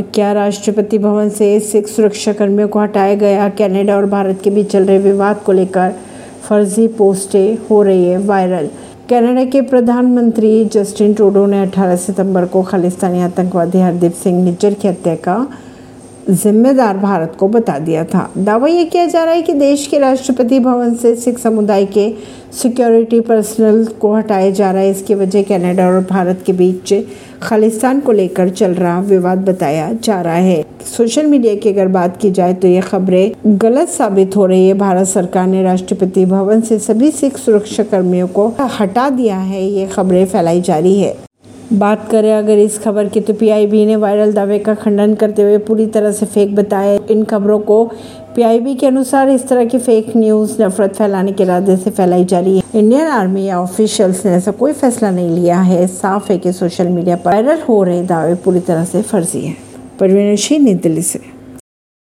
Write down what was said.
क्या राष्ट्रपति भवन से सिख सुरक्षा कर्मियों को हटाया गया? कनाडा और भारत के बीच चल रहे विवाद को लेकर फर्जी पोस्टें हो रही है वायरल। कनाडा के प्रधानमंत्री जस्टिन ट्रूडो ने 18 सितंबर को खालिस्तानी आतंकवादी हरदीप सिंह निज्जर की हत्या का जिम्मेदार भारत को बता दिया था। दावा यह किया जा रहा है कि देश के राष्ट्रपति भवन से सिख समुदाय के सिक्योरिटी पर्सनल को हटाया जा रहा है। इसकी वजह कनाडा और भारत के बीच खालिस्तान को लेकर चल रहा विवाद बताया जा रहा है। सोशल मीडिया की अगर बात की जाए तो ये खबरें गलत साबित हो रही है। भारत सरकार ने राष्ट्रपति भवन से सभी सिख सुरक्षा कर्मियों को हटा दिया है। ये खबरें फैलाई जा रही है। बात करें अगर इस खबर की तो पीआईबी ने वायरल दावे का खंडन करते हुए पूरी तरह से फेक बताया। इन खबरों को पीआईबी के अनुसार इस तरह की फेक न्यूज़ नफरत फैलाने के इरादे से फैलाई जा रही है। इंडियन आर्मी या ऑफिशियल्स ने ऐसा कोई फैसला नहीं लिया है। साफ़ है कि सोशल मीडिया पर वायरल हो रहे दावे पूरी तरह से फर्जी है। परवीन सिंह, नई दिल्ली से।